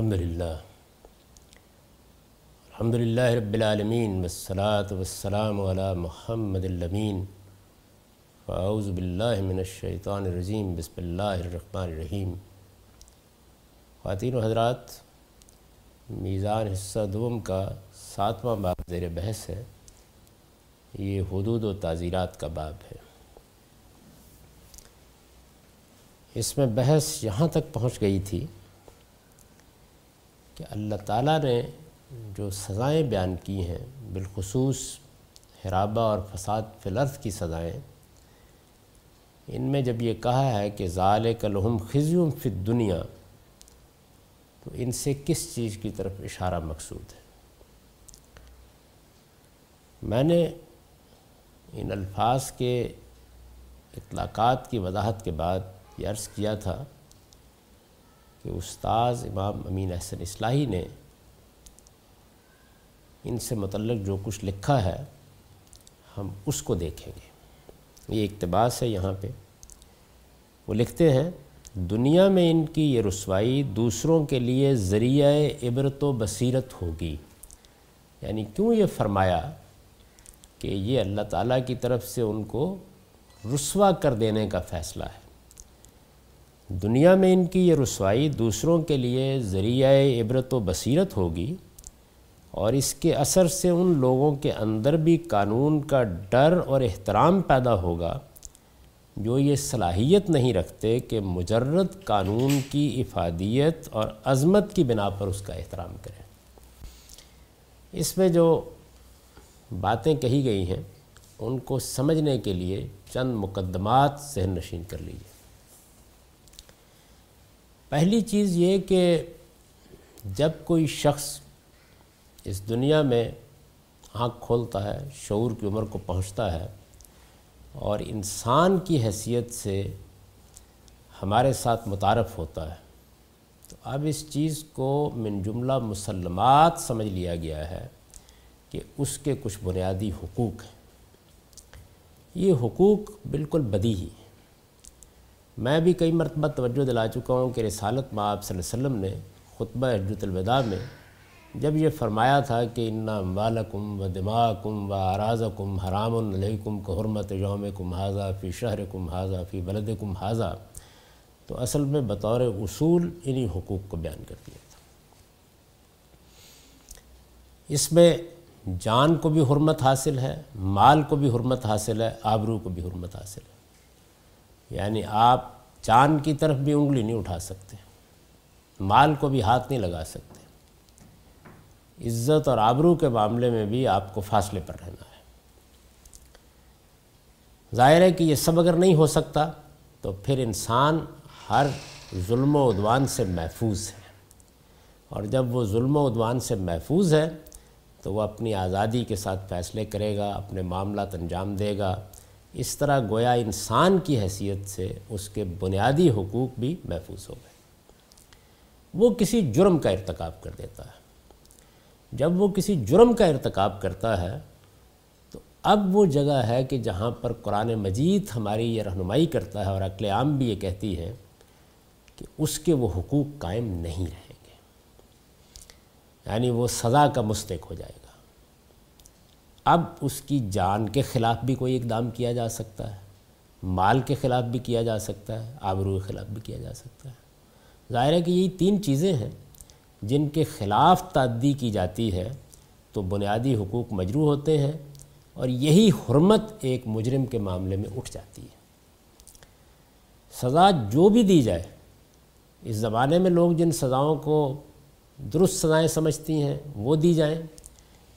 الحمد للہ الحمد للہ رب العالمین والصلاة والسلام علی محمد الامین۔ فاعوذ باللہ من الشیطان الرجیم، بسم اللہ الرحمن الرحیم۔ خواتین و حضرات، میزان حصہ دوم کا ساتواں باب زیر بحث ہے۔ یہ حدود و تعزیرات کا باب ہے۔ اس میں بحث یہاں تک پہنچ گئی تھی کہ اللہ تعالیٰ نے جو سزائیں بیان کی ہیں، بالخصوص حرابہ اور فساد فلرف کی سزائیں، ان میں جب یہ کہا ہے کہ ظال کلحم خزیوں فی دنیا تو ان سے کس چیز کی طرف اشارہ مقصود ہے؟ میں نے ان الفاظ کے اطلاقات کی وضاحت کے بعد یہ عرض کیا تھا کہ استاذ امام امین احسن اصلاحی نے ان سے متعلق جو کچھ لکھا ہے، ہم اس کو دیکھیں گے۔ یہ اقتباس ہے یہاں پہ۔ وہ لکھتے ہیں، دنیا میں ان کی یہ رسوائی دوسروں کے لیے ذریعہ عبرت و بصیرت ہوگی۔ یعنی کیوں یہ فرمایا کہ یہ اللہ تعالیٰ کی طرف سے ان کو رسوا کر دینے کا فیصلہ ہے؟ دنیا میں ان کی یہ رسوائی دوسروں کے لیے ذریعہ عبرت و بصیرت ہوگی اور اس کے اثر سے ان لوگوں کے اندر بھی قانون کا ڈر اور احترام پیدا ہوگا جو یہ صلاحیت نہیں رکھتے کہ مجرد قانون کی افادیت اور عظمت کی بنا پر اس کا احترام کریں۔ اس میں جو باتیں کہی گئی ہیں، ان کو سمجھنے کے لیے چند مقدمات ذہن نشین کر لیجیے پہلی چیز یہ کہ جب کوئی شخص اس دنیا میں آنکھ کھولتا ہے، شعور کی عمر کو پہنچتا ہے اور انسان کی حیثیت سے ہمارے ساتھ متعارف ہوتا ہے، تو اب اس چیز کو من جملہ مسلمات سمجھ لیا گیا ہے کہ اس کے کچھ بنیادی حقوق ہیں۔ یہ حقوق بالکل بدی ہی میں بھی کئی مرتبہ توجہ دلا چکا ہوں کہ رسالت میں آپ صلی اللہ علیہ وسلم نے خطبہ حجت الوداع میں جب یہ فرمایا تھا کہ انا اموالکم و دماغکم و آرازکم حرام علیکم کو حرمت یوم کم حاضہ، فی شہر کم حاضہ، فی بلد کم حاضہ، تو اصل میں بطور اصول انہی حقوق کو بیان کر دیا تھا۔ اس میں جان کو بھی حرمت حاصل ہے، مال کو بھی حرمت حاصل ہے، آبرو کو بھی حرمت حاصل ہے۔ یعنی آپ چاند کی طرف بھی انگلی نہیں اٹھا سکتے، مال کو بھی ہاتھ نہیں لگا سکتے۔ عزت اور آبرو کے معاملے میں بھی آپ کو فاصلے پر رہنا ہے۔ ظاہر ہے کہ یہ سب اگر نہیں ہو سکتا تو پھر انسان ہر ظلم و عدوان سے محفوظ ہے۔ اور جب وہ ظلم و عدوان سے محفوظ ہے تو وہ اپنی آزادی کے ساتھ فیصلے کرے گا، اپنے معاملات انجام دے گا۔ اس طرح گویا انسان کی حیثیت سے اس کے بنیادی حقوق بھی محفوظ ہو گئے۔ وہ کسی جرم کا ارتکاب کر دیتا ہے۔ جب وہ کسی جرم کا ارتکاب کرتا ہے، تو اب وہ جگہ ہے کہ جہاں پر قرآن مجید ہماری یہ رہنمائی کرتا ہے اور عقل عام بھی یہ کہتی ہے کہ اس کے وہ حقوق قائم نہیں رہیں گے۔ یعنی وہ سزا کا مستق ہو جائے گا۔ اب اس کی جان کے خلاف بھی کوئی اقدام کیا جا سکتا ہے؟ مال کے خلاف بھی کیا جا سکتا ہے؟ آبرو کے خلاف بھی کیا جا سکتا ہے؟ ظاہر ہے کہ یہی تین چیزیں ہیں جن کے خلاف تعدی کی جاتی ہے تو بنیادی حقوق مجروح ہوتے ہیں اور یہی حرمت ایک مجرم کے معاملے میں اٹھ جاتی ہے۔ سزا جو بھی دی جائے، اس زمانے میں لوگ جن سزاؤں کو درست سزائیں سمجھتی ہیں، وہ دی جائیں۔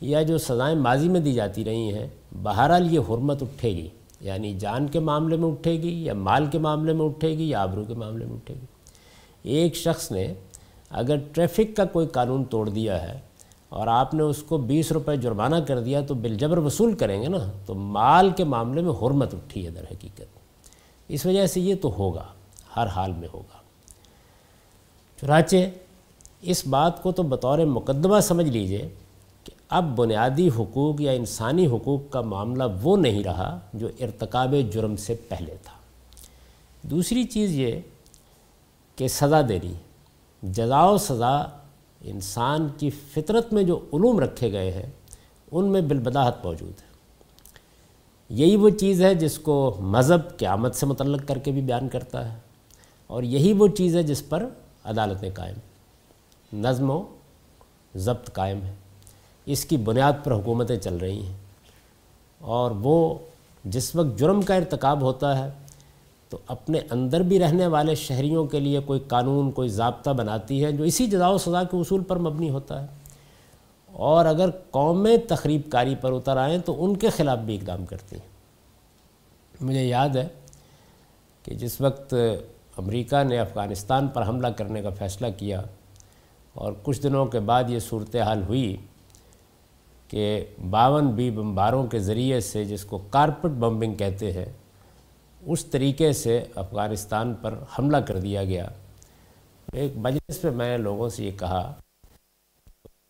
یا جو سزائیں ماضی میں دی جاتی رہی ہیں، بہرحال یہ حرمت اٹھے گی۔ یعنی جان کے معاملے میں اٹھے گی یا مال کے معاملے میں اٹھے گی یا آبرو کے معاملے میں اٹھے گی۔ ایک شخص نے اگر ٹریفک کا کوئی قانون توڑ دیا ہے اور آپ نے اس کو بیس روپے جرمانہ کر دیا تو بالجبر وصول کریں گے نا، تو مال کے معاملے میں حرمت اٹھی ہے در حقیقت۔ اس وجہ سے یہ تو ہوگا، ہر حال میں ہوگا۔ چنانچہ اس بات کو تو بطور مقدمہ سمجھ لیجیے اب بنیادی حقوق یا انسانی حقوق کا معاملہ وہ نہیں رہا جو ارتکاب جرم سے پہلے تھا۔ دوسری چیز یہ کہ سزا دینی جزا و سزا انسان کی فطرت میں جو علوم رکھے گئے ہیں، ان میں بالبداحت موجود ہے۔ یہی وہ چیز ہے جس کو مذہب قیامت سے متعلق کر کے بھی بیان کرتا ہے، اور یہی وہ چیز ہے جس پر عدالتیں قائم۔ نظم و ضبط قائم ہے۔ اس کی بنیاد پر حکومتیں چل رہی ہیں۔ اور وہ جس وقت جرم کا ارتکاب ہوتا ہے، تو اپنے اندر بھی رہنے والے شہریوں کے لیے کوئی قانون، کوئی ضابطہ بناتی ہے، جو اسی جزا و سزا کے اصول پر مبنی ہوتا ہے۔ اور اگر قومیں تخریب کاری پر اتر آئیں، تو ان کے خلاف بھی اقدام کرتی ہیں۔ مجھے یاد ہے کہ جس وقت امریکہ نے افغانستان پر حملہ کرنے کا فیصلہ کیا، اور کچھ دنوں کے بعد یہ صورتحال ہوئی کہ باون بی بمباروں کے ذریعے سے جس کو کارپٹ بمبنگ کہتے ہیں، اس طریقے سے افغانستان پر حملہ کر دیا گیا۔ ایک مجلس میں میں نے لوگوں سے یہ کہا،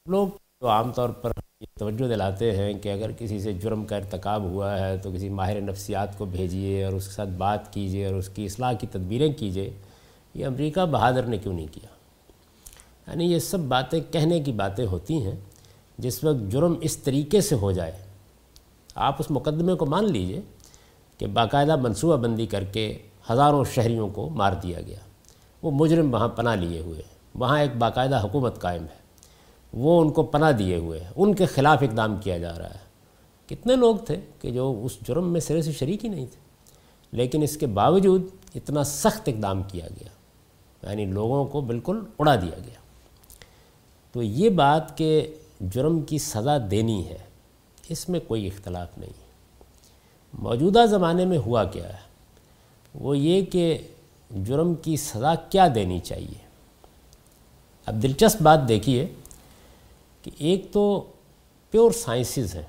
لوگ تو عام طور پر یہ توجہ دلاتے ہیں کہ اگر کسی سے جرم کا ارتکاب ہوا ہے تو کسی ماہر نفسیات کو بھیجیے اور اس کے ساتھ بات کیجیے اور اس کی اصلاح کی تدبیریں کیجیے۔ یہ امریکہ بہادر نے کیوں نہیں کیا؟ یعنی یہ سب باتیں کہنے کی باتیں ہوتی ہیں۔ جس وقت جرم اس طریقے سے ہو جائے، آپ اس مقدمے کو مان لیجیے کہ باقاعدہ منصوبہ بندی کر کے ہزاروں شہریوں کو مار دیا گیا۔ وہ مجرم وہاں پناہ لیے ہوئے وہاں ایک باقاعدہ حکومت قائم ہے۔ وہ ان کو پناہ دیے ہوئے ہیں۔ ان کے خلاف اقدام کیا جا رہا ہے۔ کتنے لوگ تھے کہ جو اس جرم میں سرے سے شریک ہی نہیں تھے۔ لیکن اس کے باوجود اتنا سخت اقدام کیا گیا۔ یعنی لوگوں کو بالکل اڑا دیا گیا۔ تو یہ بات کہ جرم کی سزا دینی ہے، اس میں کوئی اختلاف نہیں۔ موجودہ زمانے میں ہوا کیا ہے؟ وہ یہ کہ جرم کی سزا کیا دینی چاہیے؟ اب دلچسپ بات دیکھیے کہ ایک تو پیور سائنسز ہیں،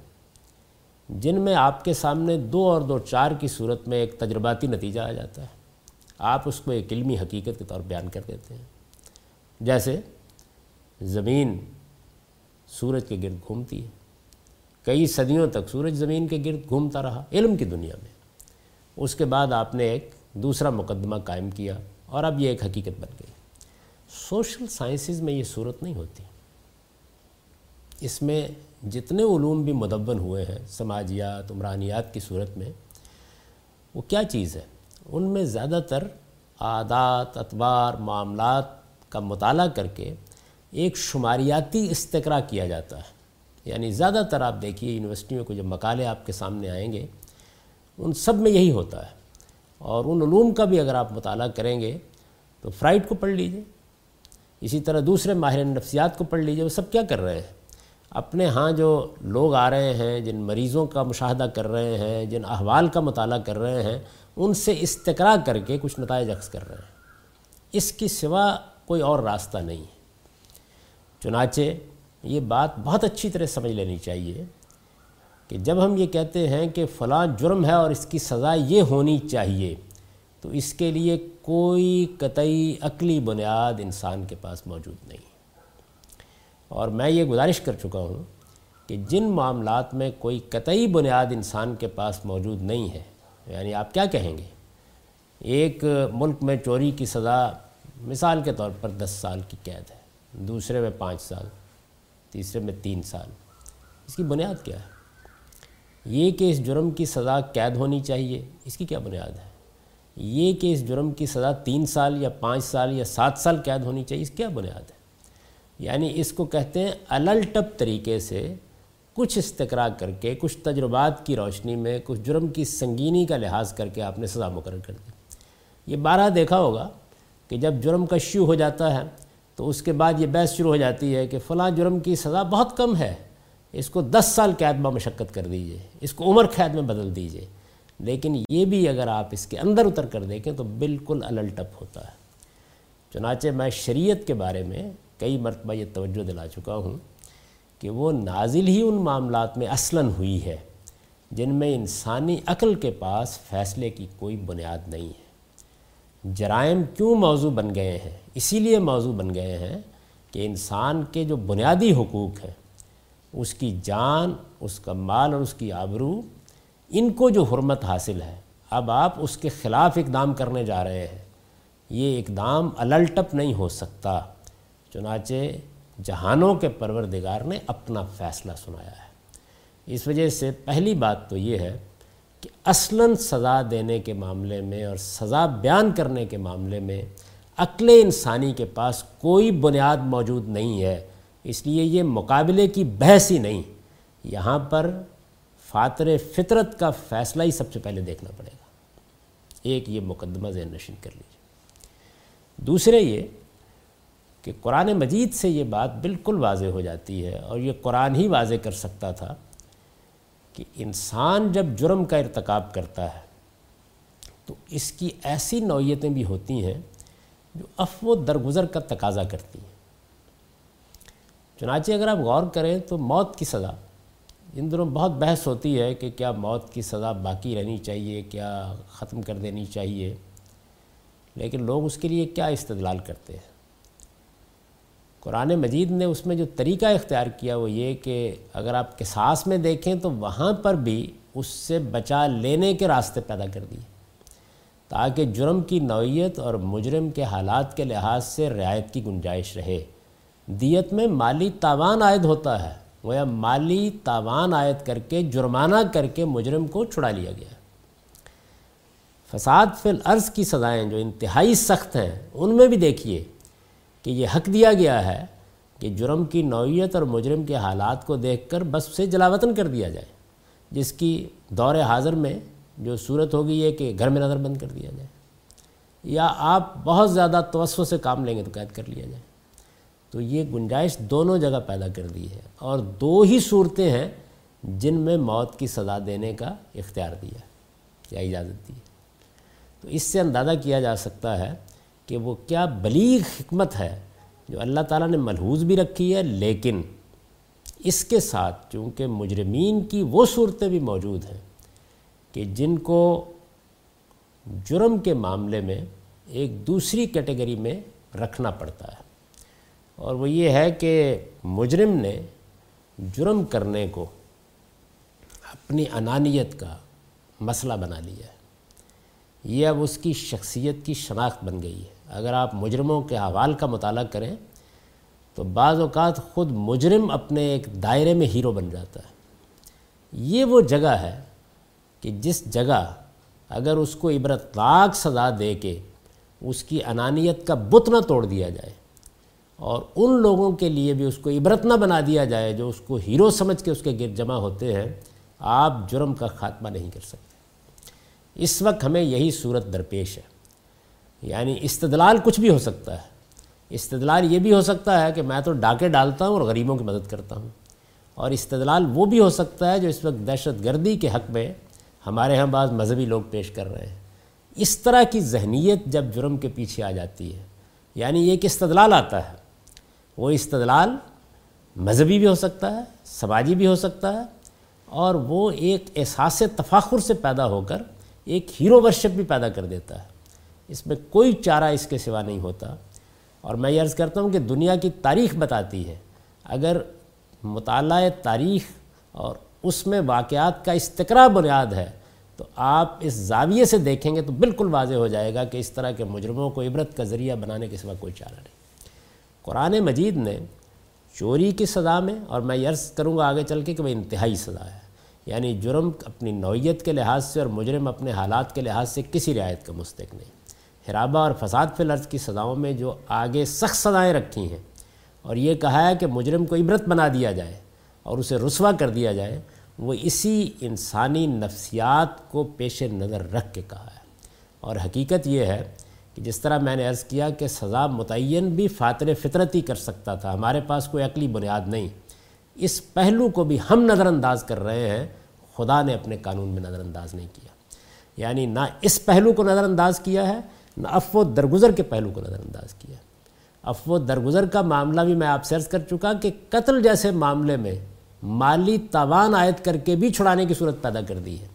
جن میں آپ کے سامنے دو اور دو چار کی صورت میں ایک تجرباتی نتیجہ آ جاتا ہے۔ آپ اس کو ایک علمی حقیقت کے طور بیان کر دیتے ہیں۔ جیسے زمین سورج کے گرد گھومتی ہے۔ کئی صدیوں تک سورج زمین کے گرد گھومتا رہا، علم کی دنیا میں۔ اس کے بعد آپ نے ایک دوسرا مقدمہ قائم کیا اور اب یہ ایک حقیقت بن گئی۔ سوشل سائنسز میں یہ صورت نہیں ہوتی۔ اس میں جتنے علوم بھی مدون ہوئے ہیں، سماجیات، عمرانیات کی صورت میں، وہ کیا چیز ہے؟ ان میں زیادہ تر عادات، اطوار، معاملات کا مطالعہ کر کے ایک شماریاتی استقرا کیا جاتا ہے۔ یعنی زیادہ تر آپ دیکھیے یونیورسٹیوں کو جو مقالے آپ کے سامنے آئیں گے، ان سب میں یہی ہوتا ہے۔ اور ان علوم کا بھی اگر آپ مطالعہ کریں گے تو فرائڈ کو پڑھ لیجیے۔ اسی طرح دوسرے ماہر نفسیات کو پڑھ لیجیے۔ وہ سب کیا کر رہے ہیں؟ اپنے ہاں جو لوگ آ رہے ہیں، جن مریضوں کا مشاہدہ کر رہے ہیں، جن احوال کا مطالعہ کر رہے ہیں، ان سے استقرا کر کے کچھ نتائج اخذ کر رہے ہیں۔ اس کی سوا کوئی اور راستہ نہیں۔ ہے چنانچہ یہ بات بہت اچھی طرح سمجھ لینی چاہیے کہ جب ہم یہ کہتے ہیں کہ فلاں جرم ہے اور اس کی سزا یہ ہونی چاہیے، تو اس کے لیے کوئی قطعی عقلی بنیاد انسان کے پاس موجود نہیں۔ اور میں یہ گزارش کر چکا ہوں کہ جن معاملات میں کوئی قطعی بنیاد انسان کے پاس موجود نہیں ہے یعنی آپ کیا کہیں گے؟ ایک ملک میں چوری کی سزا مثال کے طور پر دس سال کی قید ہے۔ دوسرے میں پانچ سال، تیسرے میں تین سال۔ اس کی بنیاد کیا ہے؟ یہ کہ اس جرم کی سزا قید ہونی چاہیے۔ اس کی کیا بنیاد ہے؟ یہ کہ اس جرم کی سزا تین سال یا پانچ سال یا سات سال قید ہونی چاہیے، اس کی کیا بنیاد ہے؟ یعنی اس کو کہتے ہیں اللٹپ طریقے سے کچھ استقرا کر کے، کچھ تجربات کی روشنی میں، کچھ جرم کی سنگینی کا لحاظ کر کے آپ نے سزا مقرر کر دی۔ یہ بارہ دیکھا ہوگا کہ جب جرم کا شیو ہو جاتا ہے تو اس کے بعد یہ بحث شروع ہو جاتی ہے کہ فلاں جرم کی سزا بہت کم ہے، اس کو دس سال قید با مشقت کر دیجیے، اس کو عمر قید میں بدل دیجیے۔ لیکن یہ بھی اگر آپ اس کے اندر اتر کر دیکھیں تو بالکل اللٹپ ہوتا ہے۔ چنانچہ میں شریعت کے بارے میں کئی مرتبہ یہ توجہ دلا چکا ہوں کہ وہ نازل ہی ان معاملات میں اصلاً ہوئی ہے جن میں انسانی عقل کے پاس فیصلے کی کوئی بنیاد نہیں ہے۔ جرائم کیوں موضوع بن گئے ہیں؟ اسی لیے موضوع بن گئے ہیں کہ انسان کے جو بنیادی حقوق ہیں، اس کی جان، اس کا مال اور اس کی آبرو، ان کو جو حرمت حاصل ہے، اب آپ اس کے خلاف اقدام کرنے جا رہے ہیں۔ یہ اقدام اللٹپ نہیں ہو سکتا۔ چنانچہ جہانوں کے پروردگار نے اپنا فیصلہ سنایا ہے۔ اس وجہ سے پہلی بات تو یہ ہے کہ اصلاً سزا دینے کے معاملے میں اور سزا بیان کرنے کے معاملے میں عقل انسانی کے پاس کوئی بنیاد موجود نہیں ہے، اس لیے یہ مقابلے کی بحث ہی نہیں۔ یہاں پر فاتر فطرت کا فیصلہ ہی سب سے پہلے دیکھنا پڑے گا۔ ایک یہ مقدمہ ذہن نشین کر لیجیے دوسرے یہ کہ قرآن مجید سے یہ بات بالکل واضح ہو جاتی ہے اور یہ قرآن ہی واضح کر سکتا تھا کہ انسان جب جرم کا ارتکاب کرتا ہے، تو اس کی ایسی نوعیتیں بھی ہوتی ہیں جو افو درگزر کا تقاضا کرتی ہیں۔ چنانچہ اگر آپ غور کریں تو موت کی سزا، ان دنوں بہت بحث ہوتی ہے کہ کیا موت کی سزا باقی رہنی چاہیے، کیا ختم کر دینی چاہیے، لیکن لوگ اس کے لیے کیا استدلال کرتے ہیں؟ قرآن مجید نے اس میں جو طریقہ اختیار کیا وہ یہ کہ اگر آپ قصاص میں دیکھیں تو وہاں پر بھی اس سے بچا لینے کے راستے پیدا کر دیے تاکہ جرم کی نوعیت اور مجرم کے حالات کے لحاظ سے رعایت کی گنجائش رہے۔ دیت میں مالی تاوان عائد ہوتا ہے، وہ مالی تاوان عائد کر کے جرمانہ کر کے مجرم کو چھڑا لیا گیا۔ فساد فی الارض کی سزائیں جو انتہائی سخت ہیں، ان میں بھی دیکھیے۔ کہ یہ حق دیا گیا ہے کہ جرم کی نوعیت اور مجرم کے حالات کو دیکھ کر بس اسے جلاوطن کر دیا جائے، جس کی دور حاضر میں جو صورت ہوگی یہ کہ گھر میں نظر بند کر دیا جائے۔ یا آپ بہت زیادہ توسع سے کام لیں گے تو قید کر لیا جائے۔ تو یہ گنجائش دونوں جگہ پیدا کر دی ہے اور دو ہی صورتیں ہیں جن میں موت کی سزا دینے کا اختیار دیا یا اجازت دی تو اس سے اندازہ کیا جا سکتا ہے کہ وہ کیا بلیغ حکمت ہے جو اللہ تعالیٰ نے ملحوظ بھی رکھی ہے، لیکن اس کے ساتھ چونکہ مجرمین کی وہ صورتیں بھی موجود ہیں کہ جن کو جرم کے معاملے میں ایک دوسری کیٹیگری میں رکھنا پڑتا ہے۔ اور وہ یہ ہے کہ مجرم نے جرم کرنے کو اپنی انانیت کا مسئلہ بنا لیا ہے۔ یہ اب اس کی شخصیت کی شناخت بن گئی ہے۔ اگر آپ مجرموں کے حوال کا مطالعہ کریں تو بعض اوقات خود مجرم اپنے ایک دائرے میں ہیرو بن جاتا ہے۔ یہ وہ جگہ ہے کہ جس جگہ اگر اس کو عبرت لاک سزا دے کے اس کی انانیت کا بت نہ توڑ دیا جائے اور ان لوگوں کے لیے بھی اس کو عبرت نہ بنا دیا جائے جو اس کو ہیرو سمجھ کے اس کے گرد جمع ہوتے ہیں، آپ جرم کا خاتمہ نہیں کر سکتے۔ اس وقت ہمیں یہی صورت درپیش ہے۔ یعنی استدلال کچھ بھی ہو سکتا ہے۔ استدلال یہ بھی ہو سکتا ہے کہ میں تو ڈاکے ڈالتا ہوں اور غریبوں کی مدد کرتا ہوں۔ اور استدلال وہ بھی ہو سکتا ہے جو اس وقت دہشت گردی کے حق میں ہمارے ہاں بعض مذہبی لوگ پیش کر رہے ہیں۔ اس طرح کی ذہنیت جب جرم کے پیچھے آ جاتی ہے یعنی یہ کہ استدلال آتا ہے، وہ استدلال مذہبی بھی ہو سکتا ہے، سماجی بھی ہو سکتا ہے، اور وہ ایک احساس تفاخر سے پیدا ہو کر ایک ہیرو ورشپ بھی پیدا کر دیتا ہے۔ اس میں کوئی چارہ اس کے سوا نہیں ہوتا۔ اور میں یہ عرض کرتا ہوں کہ دنیا کی تاریخ بتاتی ہے۔ اگر مطالعہ تاریخ اور اس میں واقعات کا استقرا بنیاد ہے، تو آپ اس زاویے سے دیکھیں گے تو بالکل واضح ہو جائے گا کہ اس طرح کے مجرموں کو عبرت کا ذریعہ بنانے کے سوا کوئی چارہ نہیں۔ قرآن مجید نے چوری کی سزا میں، اور میں عرض کروں گا آگے چل کے کہ وہ انتہائی سزا ہے۔ یعنی جرم اپنی نوعیت کے لحاظ سے اور مجرم اپنے حالات کے لحاظ سے کسی رعایت کا مستق نہیں۔ حرابہ اور فساد فی الارض کی سزاؤں میں جو آگے سخت سزائیں رکھی ہیں اور یہ کہا ہے کہ مجرم کو عبرت بنا دیا جائے اور اسے رسوا کر دیا جائے، وہ اسی انسانی نفسیات کو پیش نظر رکھ کے کہا ہے۔ اور حقیقت یہ ہے کہ جس طرح میں نے عرض کیا کہ سزا متعین بھی فاتر فطرت ہی کر سکتا تھا، ہمارے پاس کوئی عقلی بنیاد نہیں۔ اس پہلو کو بھی ہم نظر انداز کر رہے ہیں، خدا نے اپنے قانون میں نظر انداز نہیں کیا۔ یعنی نہ اس پہلو کو نظر انداز کیا ہے افو درگزر کے پہلو کو نظر انداز کیا افو درگزر کا معاملہ بھی میں آپ سے عرض کر چکا کہ قتل جیسے معاملے میں مالی تاوان عائد کر کے بھی چھڑانے کی صورت پیدا کر دی ہے۔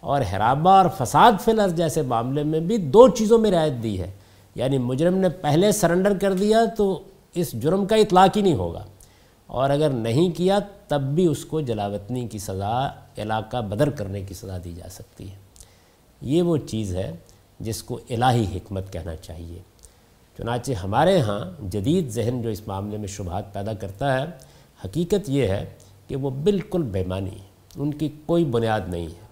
اور حرابہ اور فساد فلر جیسے معاملے میں بھی دو چیزوں میں رعایت دی ہے۔ یعنی مجرم نے پہلے سرنڈر کر دیا تو اس جرم کا اطلاق ہی نہیں ہوگا۔ اور اگر نہیں کیا تب بھی اس کو جلاوطنی کی سزا، علاقہ بدر کرنے کی سزا دی جا سکتی ہے۔ یہ وہ چیز ہے جس کو الہی حکمت کہنا چاہیے۔ چنانچہ ہمارے ہاں جدید ذہن جو اس معاملے میں شبہات پیدا کرتا ہے، حقیقت یہ ہے کہ وہ بالکل بےمانی ان کی کوئی بنیاد نہیں ہے۔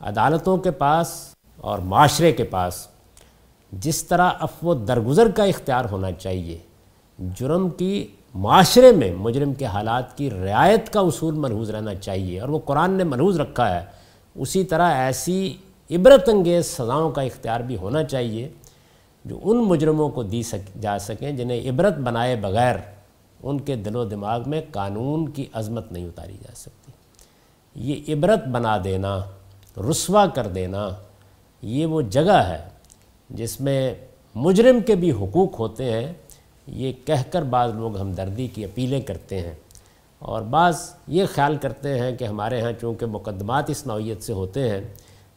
عدالتوں کے پاس اور معاشرے کے پاس جس طرح افو درگزر کا اختیار ہونا چاہیے، جرم کی معاشرے میں مجرم کے حالات کی رعایت کا اصول ملحوظ رہنا چاہیے اور وہ قرآن نے ملحوظ رکھا ہے، اسی طرح ایسی عبرت انگیز سزاؤں کا اختیار بھی ہونا چاہیے جو ان مجرموں کو دی سک، جا سکیں جنہیں عبرت بنائے بغیر ان کے دل و دماغ میں قانون کی عظمت نہیں اتاری جا سکتی۔ یہ عبرت بنا دینا، رسوا کر دینا، یہ وہ جگہ ہے جس میں مجرم کے بھی حقوق ہوتے ہیں۔ یہ کہہ کر بعض لوگ ہمدردی کی اپیلیں کرتے ہیں اور بعض یہ خیال کرتے ہیں کہ ہمارے ہاں چونکہ مقدمات اس نوعیت سے ہوتے ہیں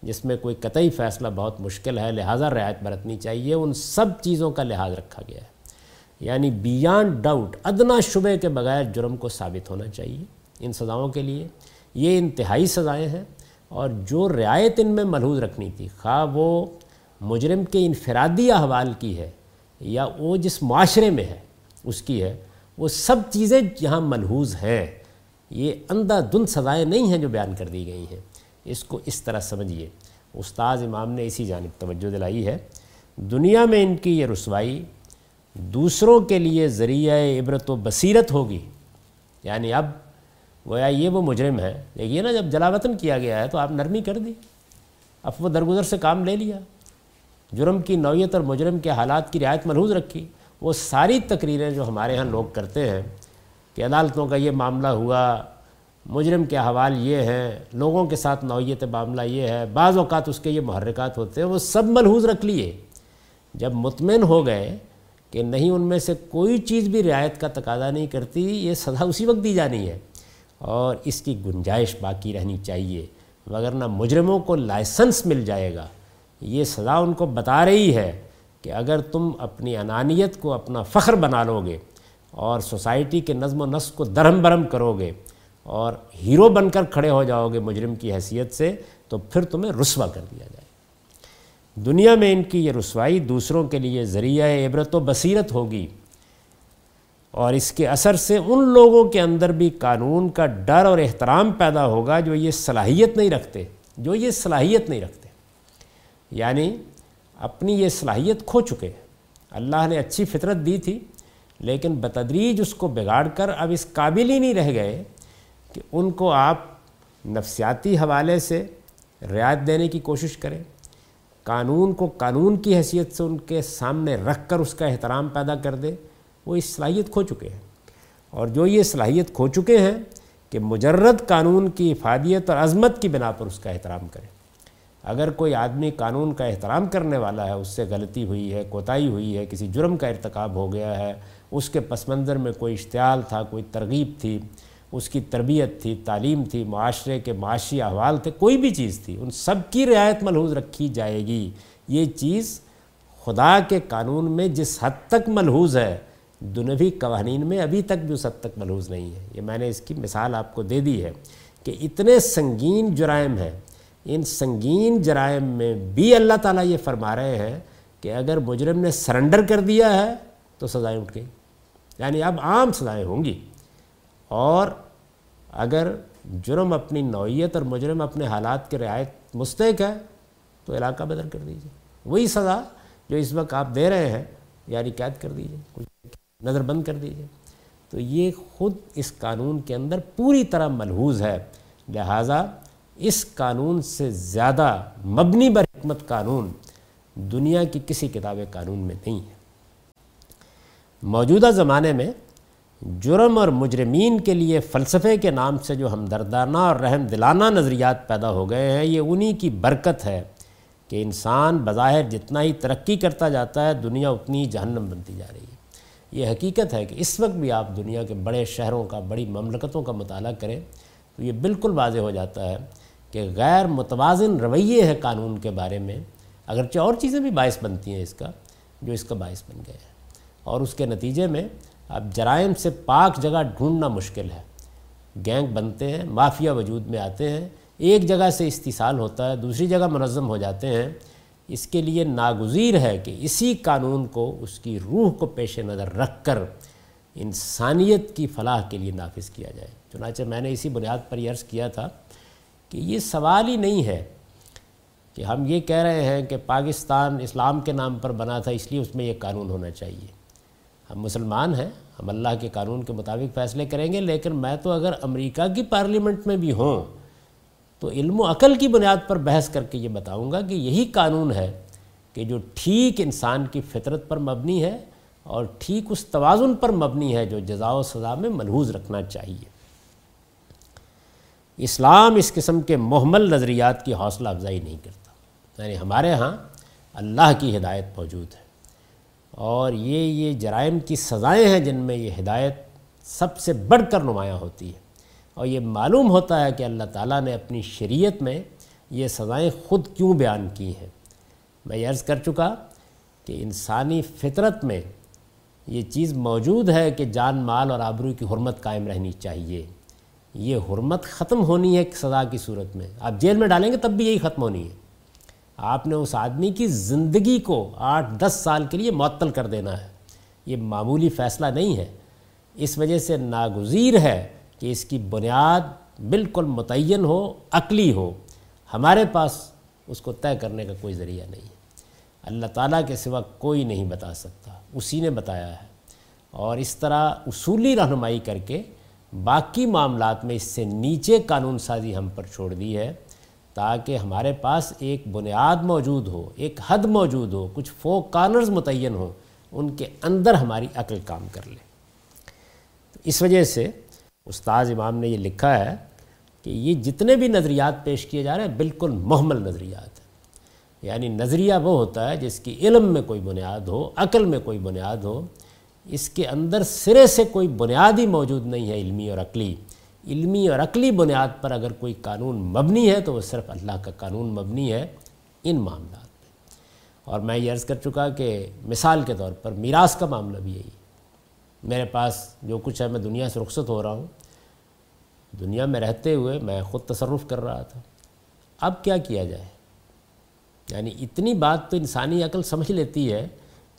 جس میں کوئی قطعی فیصلہ بہت مشکل ہے، لہٰذا رعایت برتنی چاہیے۔ ان سب چیزوں کا لحاظ رکھا گیا ہے۔ یعنی بیانڈ ڈاؤٹ ادنا شبے کے بغیر جرم کو ثابت ہونا چاہیے۔ ان سزاؤں کے لیے یہ انتہائی سزائیں ہیں۔ اور جو رعایت ان میں ملحوظ رکھنی تھی، خواہ وہ مجرم کے انفرادی احوال کی ہے یا وہ جس معاشرے میں ہے، اس کی ہے، وہ سب چیزیں یہاں ملحوظ ہیں۔ یہ اندھا دن سزائیں نہیں ہیں جو بیان کر دی گئی ہیں۔ اس کو اس طرح سمجھیے۔ استاذ امام نے اسی جانب توجہ دلائی ہے۔ دنیا میں ان کی یہ رسوائی دوسروں کے لیے ذریعہ عبرت و بصیرت ہوگی۔ یعنی اب گویا یہ وہ مجرم ہے۔ دیکھیے نا، جب جلاوطن کیا گیا ہے تو آپ نرمی کر دی۔ اب وہ درگزر سے کام لے لیا۔ جرم کی نوعیت اور مجرم کے حالات کی رعایت ملحوظ رکھی۔ وہ ساری تقریریں جو ہمارے ہاں لوگ کرتے ہیں کہ عدالتوں کا یہ معاملہ ہوا۔ مجرم کے حوال یہ ہیں لوگوں کے ساتھ نوعیت معاملہ یہ ہے، بعض اوقات اس کے یہ محرکات ہوتے ہیں، وہ سب ملحوظ رکھ لیے۔ جب مطمئن ہو گئے کہ نہیں، ان میں سے کوئی چیز بھی رعایت کا تقاضا نہیں کرتی، یہ سزا اسی وقت دی جانی ہے۔ اور اس کی گنجائش باقی رہنی چاہیے۔ وگرنہ مجرموں کو لائسنس مل جائے گا۔ یہ سزا ان کو بتا رہی ہے کہ اگر تم اپنی انانیت کو اپنا فخر بنا لو گے اور سوسائٹی کے نظم و نسق کو درہم برہم کرو گے اور ہیرو بن کر کھڑے ہو جاؤ گے مجرم کی حیثیت سے، تو پھر تمہیں رسوا کر دیا جائے۔ دنیا میں ان کی یہ رسوائی دوسروں کے لیے ذریعہ عبرت و بصیرت ہوگی۔ اور اس کے اثر سے ان لوگوں کے اندر بھی قانون کا ڈر اور احترام پیدا ہوگا جو یہ صلاحیت نہیں رکھتے، جو یہ صلاحیت نہیں رکھتے۔ یعنی اپنی یہ صلاحیت کھو چکے۔ اللہ نے اچھی فطرت دی تھی، لیکن بتدریج اس کو بگاڑ کر اب اس قابل ہی نہیں رہ گئے۔ کہ ان کو آپ نفسیاتی حوالے سے رعایت دینے کی کوشش کریں۔ قانون کو قانون کی حیثیت سے ان کے سامنے رکھ کر اس کا احترام پیدا کر دے وہ اس صلاحیت کھو چکے ہیں۔ اور جو یہ صلاحیت کھو چکے ہیں کہ مجرد قانون کی افادیت اور عظمت کی بنا پر اس کا احترام کریں۔ اگر کوئی آدمی قانون کا احترام کرنے والا ہے، اس سے غلطی ہوئی ہے، کوتاہی ہوئی ہے، کسی جرم کا ارتکاب ہو گیا ہے، اس کے پس منظر میں کوئی اشتعال تھا، کوئی ترغیب تھی اس کی تربیت تھی، تعلیم تھی، معاشرے کے معاشی احوال تھے، کوئی بھی چیز تھی، ان سب کی رعایت ملحوظ رکھی جائے گی۔ یہ چیز خدا کے قانون میں جس حد تک ملحوظ ہے دنوی قوانین میں ابھی تک بھی اس حد تک ملحوظ نہیں ہے۔ یہ میں نے اس کی مثال آپ کو دے دی ہے کہ اتنے سنگین جرائم ہیں۔ ان سنگین جرائم میں بھی اللہ تعالیٰ یہ فرما رہے ہیں کہ اگر مجرم نے سرنڈر کر دیا ہے تو سزائیں اٹھ گئی یعنی اب عام سزائیں ہوں گی۔ اور اگر جرم اپنی نوعیت اور مجرم اپنے حالات کے رعایت مستحق ہے، تو علاقہ بدل کر دیجیے وہی سزا جو اس وقت آپ دے رہے ہیں یعنی قید کر دیجیے کچھ نظر بند کر دیجیے تو یہ خود اس قانون کے اندر پوری طرح ملحوظ ہے۔ لہٰذا اس قانون سے زیادہ مبنی بر حکمت قانون دنیا کی کسی کتاب قانون میں نہیں ہے۔ موجودہ زمانے میں جرم اور مجرمین کے لیے فلسفے کے نام سے جو ہمدردانہ اور رحم دلانہ نظریات پیدا ہو گئے ہیں، یہ انہی کی برکت ہے کہ انسان بظاہر جتنا ہی ترقی کرتا جاتا ہے، دنیا اتنی جہنم بنتی جا رہی ہے۔ یہ حقیقت ہے کہ اس وقت بھی آپ دنیا کے بڑے شہروں کا، بڑی مملکتوں کا مطالعہ کریں تو یہ بالکل واضح ہو جاتا ہے کہ غیر متوازن رویے ہے قانون کے بارے میں، اگرچہ اور چیزیں بھی باعث بنتی ہیں اس کا، جو اس کا باعث بن گئے ہیں۔ اور اس کے نتیجے میں اب جرائم سے پاک جگہ ڈھونڈنا مشکل ہے۔ گینگ بنتے ہیں، مافیا وجود میں آتے ہیں۔ ایک جگہ سے استحصال ہوتا ہے، دوسری جگہ منظم ہو جاتے ہیں۔ اس کے لیے ناگزیر ہے کہ اسی قانون کو، اس کی روح کو پیش نظر رکھ کر انسانیت کی فلاح کے لیے نافذ کیا جائے۔ چنانچہ میں نے اسی بنیاد پر یہ عرض کیا تھا کہ یہ سوال ہی نہیں ہے کہ ہم یہ کہہ رہے ہیں کہ پاکستان اسلام کے نام پر بنا تھا، اس لیے اس میں یہ قانون ہونا چاہیے۔ ہم مسلمان ہیں، ہم اللہ کے قانون کے مطابق فیصلے کریں گے، لیکن میں تو اگر امریکہ کی پارلیمنٹ میں بھی ہوں، تو علم و عقل کی بنیاد پر بحث کر کے یہ بتاؤں گا کہ یہی قانون ہے کہ جو ٹھیک انسان کی فطرت پر مبنی ہے اور ٹھیک اس توازن پر مبنی ہے جو جزا و سزا میں ملحوظ رکھنا چاہیے۔ اسلام اس قسم کے محمل نظریات کی حوصلہ افزائی نہیں کرتا۔ یعنی ہمارے ہاں اللہ کی ہدایت موجود ہے۔ اور یہ یہ جرائم کی سزائیں ہیں جن میں یہ ہدایت سب سے بڑھ کر نمایاں ہوتی ہے۔ اور یہ معلوم ہوتا ہے کہ اللہ تعالیٰ نے اپنی شریعت میں یہ سزائیں خود کیوں بیان کی ہیں۔ میں یہ عرض کر چکا کہ انسانی فطرت میں یہ چیز موجود ہے کہ جان، مال اور آبرو کی حرمت قائم رہنی چاہیے۔ یہ حرمت ختم ہونی ہے سزا کی صورت میں۔ آپ جیل میں ڈالیں گے تب بھی یہی ختم ہونی ہے۔ آپ نے اس آدمی کی زندگی کو آٹھ دس سال کے لیے معطل کر دینا ہے۔ یہ معمولی فیصلہ نہیں ہے۔ اس وجہ سے ناگزیر ہے کہ اس کی بنیاد بالکل متعین ہو، عقلی ہو۔ ہمارے پاس اس کو طے کرنے کا کوئی ذریعہ نہیں ہے۔ اللہ تعالیٰ کے سوا کوئی نہیں بتا سکتا۔ اسی نے بتایا ہے۔ اور اس طرح اصولی رہنمائی کر کے باقی معاملات میں اس سے نیچے قانون سازی ہم پر چھوڑ دی ہے۔ تاکہ ہمارے پاس ایک بنیاد موجود ہو، ایک حد موجود ہو، کچھ فو کارنرز متعین ہوں، ان کے اندر ہماری عقل کام کر لے۔ اس وجہ سے استاذ امام نے یہ لکھا ہے کہ یہ جتنے بھی نظریات پیش کیے جا رہے ہیں، بالکل محمل نظریات ہیں۔ یعنی نظریہ وہ ہوتا ہے جس کی علم میں کوئی بنیاد ہو، عقل میں کوئی بنیاد ہو، اس کے اندر سرے سے کوئی بنیاد ہی موجود نہیں ہے، علمی اور عقلی۔ علمی اور عقلی بنیاد پر اگر کوئی قانون مبنی ہے تو وہ صرف اللہ کا قانون مبنی ہے ان معاملات میں۔ اور میں یہ عرض کر چکا کہ مثال کے طور پر میراث کا معاملہ بھی یہی۔ میرے پاس جو کچھ ہے، میں دنیا سے رخصت ہو رہا ہوں۔ دنیا میں رہتے ہوئے میں خود تصرف کر رہا تھا۔ اب کیا کیا جائے؟ یعنی اتنی بات تو انسانی عقل سمجھ لیتی ہے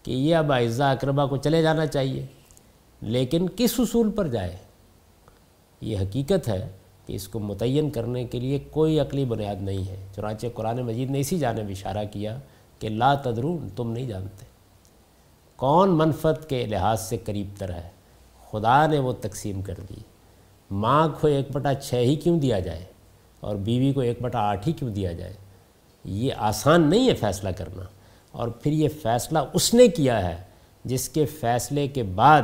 کہ یہ اب اعزا اقربا کو چلے جانا چاہیے، لیکن کس اصول پر جائے؟ یہ حقیقت ہے کہ اس کو متعین کرنے کے لیے کوئی عقلی بنیاد نہیں ہے۔ چنانچہ قرآن مجید نے اسی جانب اشارہ کیا کہ لا تدرون، تم نہیں جانتے۔ کون منفت کے لحاظ سے قریب تر ہے؟ خدا نے وہ تقسیم کر دی۔ ماں کو ایک بٹا چھ ہی کیوں دیا جائے؟ اور بیوی کو ایک بٹا آٹھ ہی کیوں دیا جائے؟ یہ آسان نہیں ہے فیصلہ کرنا۔ اور پھر یہ فیصلہ اس نے کیا ہے جس کے فیصلے کے بعد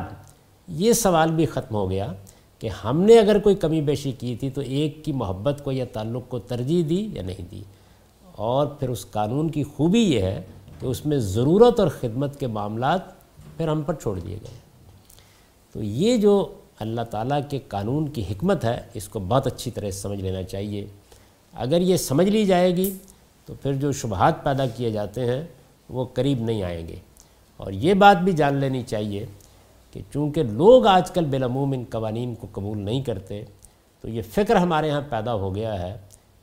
یہ سوال بھی ختم ہو گیا کہ ہم نے اگر کوئی کمی بیشی کی تھی تو ایک کی محبت کو یا تعلق کو ترجیح دی یا نہیں دی۔ اور پھر اس قانون کی خوبی یہ ہے کہ اس میں ضرورت اور خدمت کے معاملات پھر ہم پر چھوڑ دیے گئے۔ تو یہ جو اللہ تعالیٰ کے قانون کی حکمت ہے، اس کو بہت اچھی طرح سمجھ لینا چاہیے۔ اگر یہ سمجھ لی جائے گی تو پھر جو شبہات پیدا کیے جاتے ہیں وہ قریب نہیں آئیں گے۔ اور یہ بات بھی جان لینی چاہیے کہ چونکہ لوگ آج کل بالعموم ان قوانین کو قبول نہیں کرتے، تو یہ فکر ہمارے ہاں پیدا ہو گیا ہے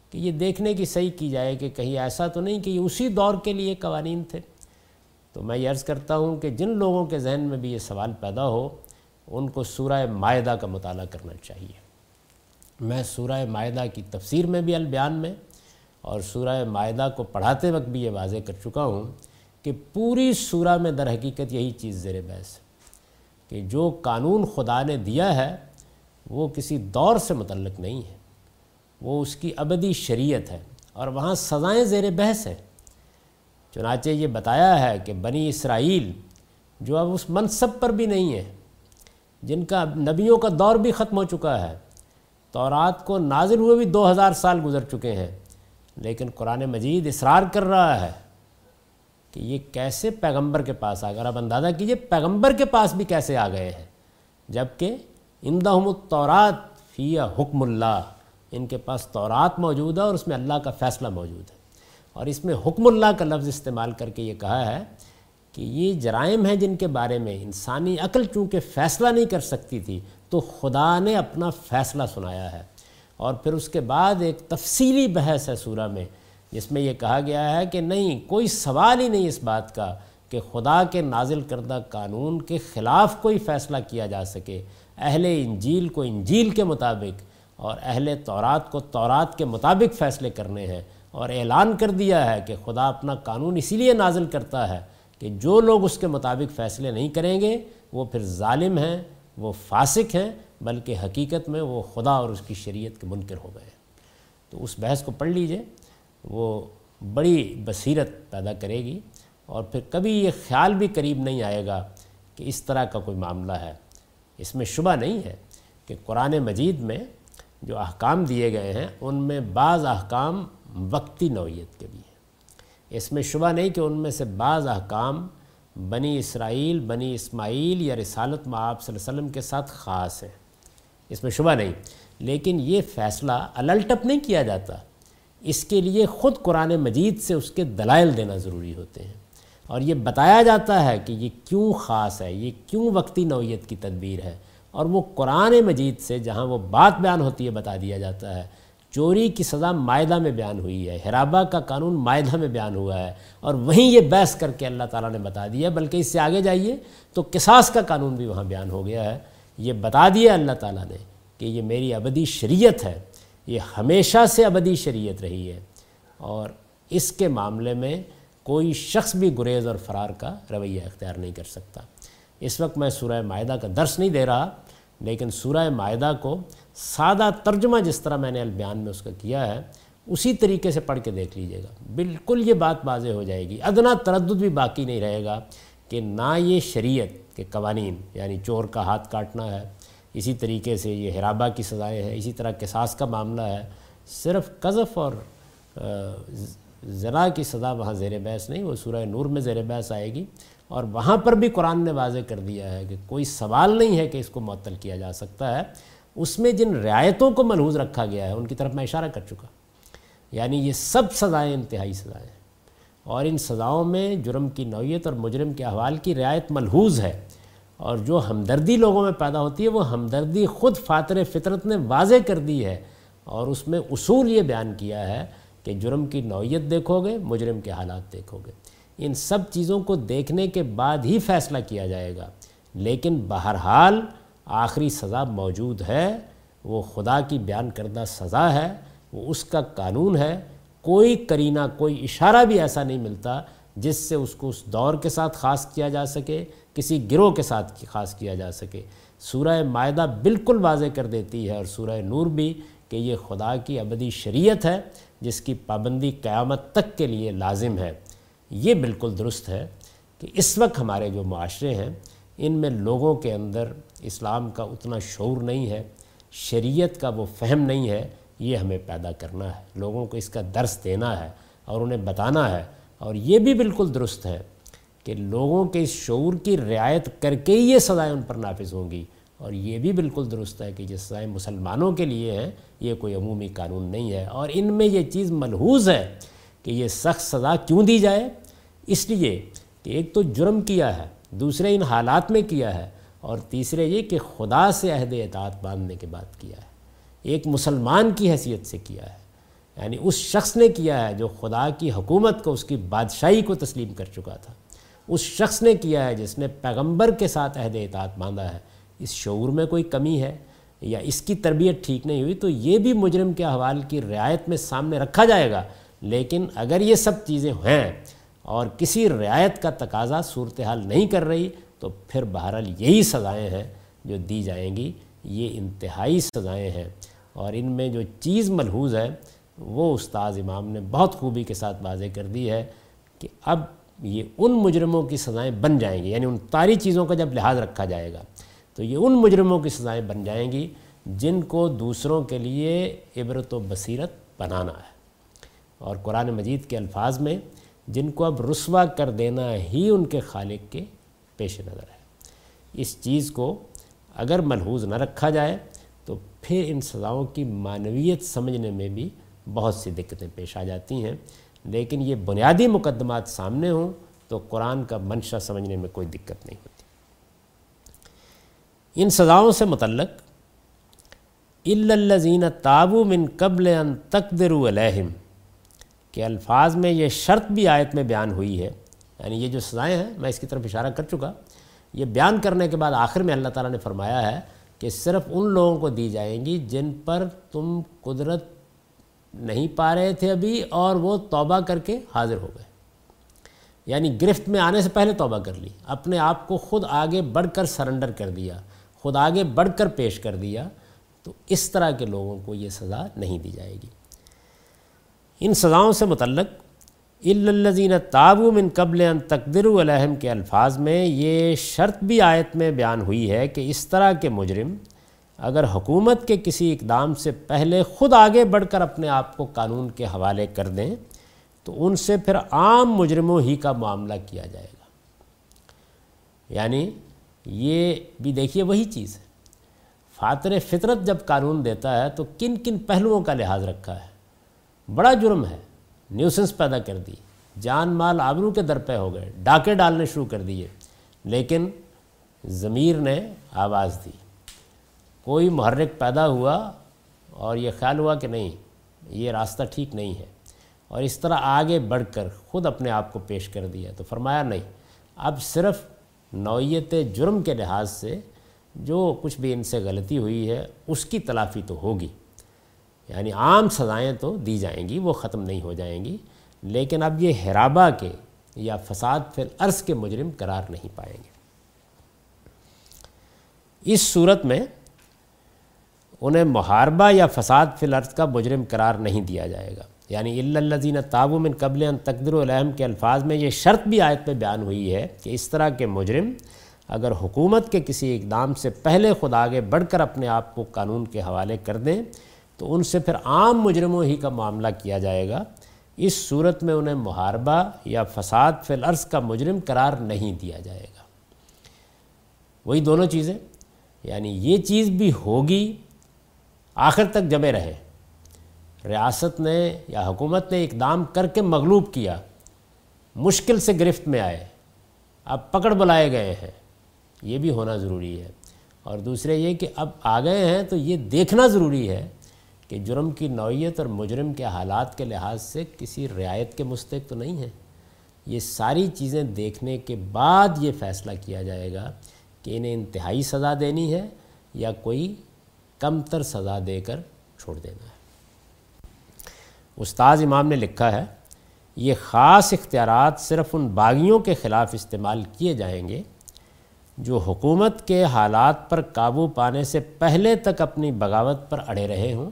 کہ یہ دیکھنے کی صحیح کی جائے کہ کہیں ایسا تو نہیں کہ یہ اسی دور کے لیے قوانین تھے۔ تو میں یہ عرض کرتا ہوں کہ جن لوگوں کے ذہن میں بھی یہ سوال پیدا ہو، ان کو سورہ معدہ کا مطالعہ کرنا چاہیے۔ میں سورہ معدہ کی تفسیر میں بھی البیان میں اور سورہ معدہ کو پڑھاتے وقت بھی یہ واضح کر چکا ہوں کہ پوری سورہ میں در حقیقت یہی چیز زیر بحث ہے۔ کہ جو قانون خدا نے دیا ہے، وہ کسی دور سے متعلق نہیں ہے۔ وہ اس کی ابدی شریعت ہے اور وہاں سزائیں زیر بحث ہیں۔ چنانچہ یہ بتایا ہے کہ بنی اسرائیل جو اب اس منصب پر بھی نہیں ہے، جن کا نبیوں کا دور بھی ختم ہو چکا ہے، تورات کو نازل ہوئے بھی دو ہزار سال گزر چکے ہیں، لیکن قرآن مجید اصرار کر رہا ہے۔ کہ یہ کیسے پیغمبر کے پاس آ گئے اب اندازہ کیجیے پیغمبر کے پاس بھی کیسے آ گئے ہیں؟ جبکہ اندہم التورات فی حکم اللہ، ان کے پاس تورات موجود ہے اور اس میں اللہ کا فیصلہ موجود ہے۔ اور اس میں حکم اللہ کا لفظ استعمال کر کے یہ کہا ہے کہ یہ جرائم ہیں جن کے بارے میں انسانی عقل چونکہ فیصلہ نہیں کر سکتی تھی، تو خدا نے اپنا فیصلہ سنایا ہے۔ اور پھر اس کے بعد ایک تفصیلی بحث ہے سورہ میں جس میں یہ کہا گیا ہے کہ نہیں، کوئی سوال ہی نہیں اس بات کا کہ خدا کے نازل کردہ قانون کے خلاف کوئی فیصلہ کیا جا سکے۔ اہل انجیل کو انجیل کے مطابق اور اہل تورات کو تورات کے مطابق فیصلے کرنے ہیں۔ اور اعلان کر دیا ہے کہ خدا اپنا قانون اسی لیے نازل کرتا ہے کہ جو لوگ اس کے مطابق فیصلے نہیں کریں گے، وہ پھر ظالم ہیں، وہ فاسق ہیں، بلکہ حقیقت میں وہ خدا اور اس کی شریعت کے منکر ہو گئے ہیں۔ تو اس بحث کو پڑھ لیجیے۔ وہ بڑی بصیرت پیدا کرے گی اور پھر کبھی یہ خیال بھی قریب نہیں آئے گا کہ اس طرح کا کوئی معاملہ ہے۔ اس میں شبہ نہیں ہے کہ قرآن مجید میں جو احکام دیے گئے ہیں، ان میں بعض احکام وقتی نوعیت کے بھی ہیں۔ اس میں شبہ نہیں کہ ان میں سے بعض احکام بنی اسرائیل، بنی اسماعیل یا رسالت معاب صلی اللہ علیہ وسلم کے ساتھ خاص ہیں۔ اس میں شبہ نہیں، لیکن یہ فیصلہ اللٹپ نہیں کیا جاتا۔ اس کے لیے خود قرآن مجید سے اس کے دلائل دینا ضروری ہوتے ہیں۔ اور یہ بتایا جاتا ہے کہ یہ کیوں خاص ہے، یہ کیوں وقتی نوعیت کی تدبیر ہے۔ اور وہ قرآن مجید سے جہاں وہ بات بیان ہوتی ہے، بتا دیا جاتا ہے۔ چوری کی سزا معاہدہ میں بیان ہوئی ہے، حرابہ کا قانون معاہدہ میں بیان ہوا ہے۔ اور وہیں یہ بحث کر کے اللہ تعالیٰ نے بتا دیا، بلکہ اس سے آگے جائیے تو قصاص کا قانون بھی وہاں بیان ہو گیا ہے۔ یہ بتا دیا اللہ تعالیٰ نے کہ یہ میری ابدی شریعت ہے۔ یہ ہمیشہ سے ابدی شریعت رہی ہے اور اس کے معاملے میں کوئی شخص بھی گریز اور فرار کا رویہ اختیار نہیں کر سکتا۔ اس وقت میں سورہ معاہدہ کا درس نہیں دے رہا، لیکن سورہ معاہدہ کو سادہ ترجمہ جس طرح میں نے البیان میں اس کا کیا ہے، اسی طریقے سے پڑھ کے دیکھ لیجیے گا۔ بالکل یہ بات واضح ہو جائے گی۔ ادنا تردد بھی باقی نہیں رہے گا کہ نہ یہ شریعت کے قوانین یعنی چور کا ہاتھ کاٹنا ہے اسی طریقے سے یہ حرابہ کی سزائیں ہیں، اسی طرح قصاص کا معاملہ ہے۔ صرف قذف اور ذرا کی سزا وہاں زیر بحث نہیں، وہ سورہ نور میں زیر بحث آئے گی۔ اور وہاں پر بھی قرآن نے واضح کر دیا ہے کہ کوئی سوال نہیں ہے کہ اس کو معطل کیا جا سکتا ہے۔ اس میں جن رعایتوں کو ملحوظ رکھا گیا ہے، ان کی طرف میں اشارہ کر چکا۔ یعنی یہ سب سزائیں انتہائی سزائیں۔ ہیں اور ان سزاؤں میں جرم کی نوعیت اور مجرم کے احوال کی رعایت ملحوظ ہے۔ اور جو ہمدردی لوگوں میں پیدا ہوتی ہے، وہ ہمدردی خود فاطر فطرت نے واضح کر دی ہے۔ اور اس میں اصول یہ بیان کیا ہے کہ جرم کی نوعیت دیکھو گے، مجرم کے حالات دیکھو گے۔ ان سب چیزوں کو دیکھنے کے بعد ہی فیصلہ کیا جائے گا۔ لیکن بہرحال آخری سزا موجود ہے۔ وہ خدا کی بیان کردہ سزا ہے۔ وہ اس کا قانون ہے۔ کوئی کرینہ کوئی اشارہ بھی ایسا نہیں ملتا جس سے اس کو اس دور کے ساتھ خاص کیا جا سکے، کسی گروہ کے ساتھ خاص کیا جا سکے۔ سورہ معدہ بالکل واضح کر دیتی ہے اور سورہ نور بھی کہ یہ خدا کی ابدی شریعت ہے، جس کی پابندی قیامت تک کے لیے لازم ہے۔ یہ بالکل درست ہے کہ اس وقت ہمارے جو معاشرے ہیں، ان میں لوگوں کے اندر اسلام کا اتنا شعور نہیں ہے، شریعت کا وہ فہم نہیں ہے، یہ ہمیں پیدا کرنا ہے۔ لوگوں کو اس کا درس دینا ہے اور انہیں بتانا ہے اور یہ بھی بالکل درست ہے کہ لوگوں کے اس شعور کی رعایت کر کے ہی یہ سزائیں ان پر نافذ ہوں گی۔ اور یہ بھی بالکل درست ہے کہ یہ سزائیں مسلمانوں کے لیے ہیں، یہ کوئی عمومی قانون نہیں ہے۔ اور ان میں یہ چیز ملحوظ ہے کہ یہ سخت سزا کیوں دی جائے؟ اس لیے کہ ایک تو جرم کیا ہے، دوسرے ان حالات میں کیا ہے، اور تیسرے یہ کہ خدا سے عہد اطاعت باندھنے کے بعد کیا ہے۔ ایک مسلمان کی حیثیت سے کیا ہے۔ یعنی اس شخص نے کیا ہے جو خدا کی حکومت کو اس کی بادشاہی کو تسلیم کر چکا تھا۔ اس شخص نے کیا ہے جس نے پیغمبر کے ساتھ عہد اطاعت باندھا ہے۔ اس شعور میں کوئی کمی ہے یا اس کی تربیت ٹھیک نہیں ہوئی تو یہ بھی مجرم کے احوال کی رعایت میں سامنے رکھا جائے گا۔ لیکن اگر یہ سب چیزیں ہیں اور کسی رعایت کا تقاضا صورتحال نہیں کر رہی تو پھر بہرحال یہی سزائیں ہیں جو دی جائیں گی۔ یہ انتہائی سزائیں ہیں۔ اور ان میں جو چیز ملحوظ ہے وہ استاذ امام نے بہت خوبی کے ساتھ واضح کر دی ہے کہ اب یہ ان مجرموں کی سزائیں بن جائیں گی یعنی ان تاری چیزوں کا جب لحاظ رکھا جائے گا، تو یہ ان مجرموں کی سزائیں بن جائیں گی جن کو دوسروں کے لیے عبرت و بصیرت بنانا ہے۔ اور قرآن مجید کے الفاظ میں جن کو اب رسوا کر دینا ہی ان کے خالق کے پیش نظر ہے۔ اس چیز کو اگر ملحوظ نہ رکھا جائے تو پھر ان سزاؤں کی معنویت سمجھنے میں بھی بہت سی دقتیں پیش آ جاتی ہیں۔ لیکن یہ بنیادی مقدمات سامنے ہوں تو قرآن کا منشا سمجھنے میں کوئی دقت نہیں ہوتی۔ ان سزاؤں سے متعلق الزین تابو من قبل ان تقدر علیہم کہ الفاظ میں یہ شرط بھی آیت میں بیان ہوئی ہے۔ یعنی یہ جو سزائیں ہیں، میں اس کی طرف اشارہ کر چکا۔ یہ بیان کرنے کے بعد آخر میں اللہ تعالیٰ نے فرمایا ہے کہ صرف ان لوگوں کو دی جائیں گی جن پر تم قدرت نہیں پا رہے تھے ابھی اور وہ توبہ کر کے حاضر ہو گئے۔ یعنی گرفت میں آنے سے پہلے توبہ کر لی، اپنے آپ کو خود آگے بڑھ کر سرنڈر کر دیا، خود آگے بڑھ کر پیش کر دیا، تو اس طرح کے لوگوں کو یہ سزا نہیں دی جائے گی۔ ان سزاؤں سے متعلق الزین تابو من قبل ان تقدر الحم کے الفاظ میں یہ شرط بھی آیت میں بیان ہوئی ہے کہ اس طرح کے مجرم اگر حکومت کے کسی اقدام سے پہلے خود آگے بڑھ کر اپنے آپ کو قانون کے حوالے کر دیں، تو ان سے پھر عام مجرموں ہی کا معاملہ کیا جائے گا۔ یعنی یہ بھی دیکھیے وہی چیز ہے۔ فاتر فطرت جب قانون دیتا ہے تو کن کن پہلوؤں کا لحاظ رکھا ہے؟ بڑا جرم ہے۔ نیوسنس پیدا کر دی۔ جان مال آبرو کے در پہ ہو گئے۔ ڈاکے ڈالنے شروع کر دیے۔ لیکن ضمیر نے آواز دی۔ کوئی محرک پیدا ہوا اور یہ خیال ہوا کہ نہیں، یہ راستہ ٹھیک نہیں ہے۔ اور اس طرح آگے بڑھ کر خود اپنے آپ کو پیش کر دیا۔ تو فرمایا، نہیں، اب صرف نوعیت جرم کے لحاظ سے جو کچھ بھی ان سے غلطی ہوئی ہے، اس کی تلافی تو ہوگی۔ یعنی عام سزائیں تو دی جائیں گی، وہ ختم نہیں ہو جائیں گی۔ لیکن اب یہ حرابہ کے یا فساد فی الارض کے مجرم قرار نہیں پائیں گے۔ اس صورت میں انہیں محاربہ یا فساد فی الارض کا مجرم قرار نہیں دیا جائے گا۔ یعنی الزین تابو من قبل ان تقدر العم کے الفاظ میں یہ شرط بھی آیت پہ بیان ہوئی ہے کہ اس طرح کے مجرم اگر حکومت کے کسی اقدام سے پہلے خود آگے بڑھ کر اپنے آپ کو قانون کے حوالے کر دیں تو ان سے پھر عام مجرموں ہی کا معاملہ کیا جائے گا۔ اس صورت میں انہیں محاربہ یا فساد فی الارض کا مجرم قرار نہیں دیا جائے گا۔ وہی دونوں چیزیں۔ یعنی یہ چیز بھی ہوگی آخر تک جمے رہے۔ ریاست نے یا حکومت نے اقدام کر کے مغلوب کیا۔ مشکل سے گرفت میں آئے۔ اب پکڑ بلائے گئے ہیں۔ یہ بھی ہونا ضروری ہے۔ اور دوسرے یہ کہ اب آ گئے ہیں تو یہ دیکھنا ضروری ہے کہ جرم کی نوعیت اور مجرم کے حالات کے لحاظ سے کسی رعایت کے مستق تو نہیں ہے یہ ساری چیزیں دیکھنے کے بعد یہ فیصلہ کیا جائے گا کہ انہیں انتہائی سزا دینی ہے یا کوئی کم تر سزا دے کر چھوڑ دینا ہے۔ استاذ امام نے لکھا ہے، یہ خاص اختیارات صرف ان باغیوں کے خلاف استعمال کیے جائیں گے جو حکومت کے حالات پر قابو پانے سے پہلے تک اپنی بغاوت پر اڑے رہے ہوں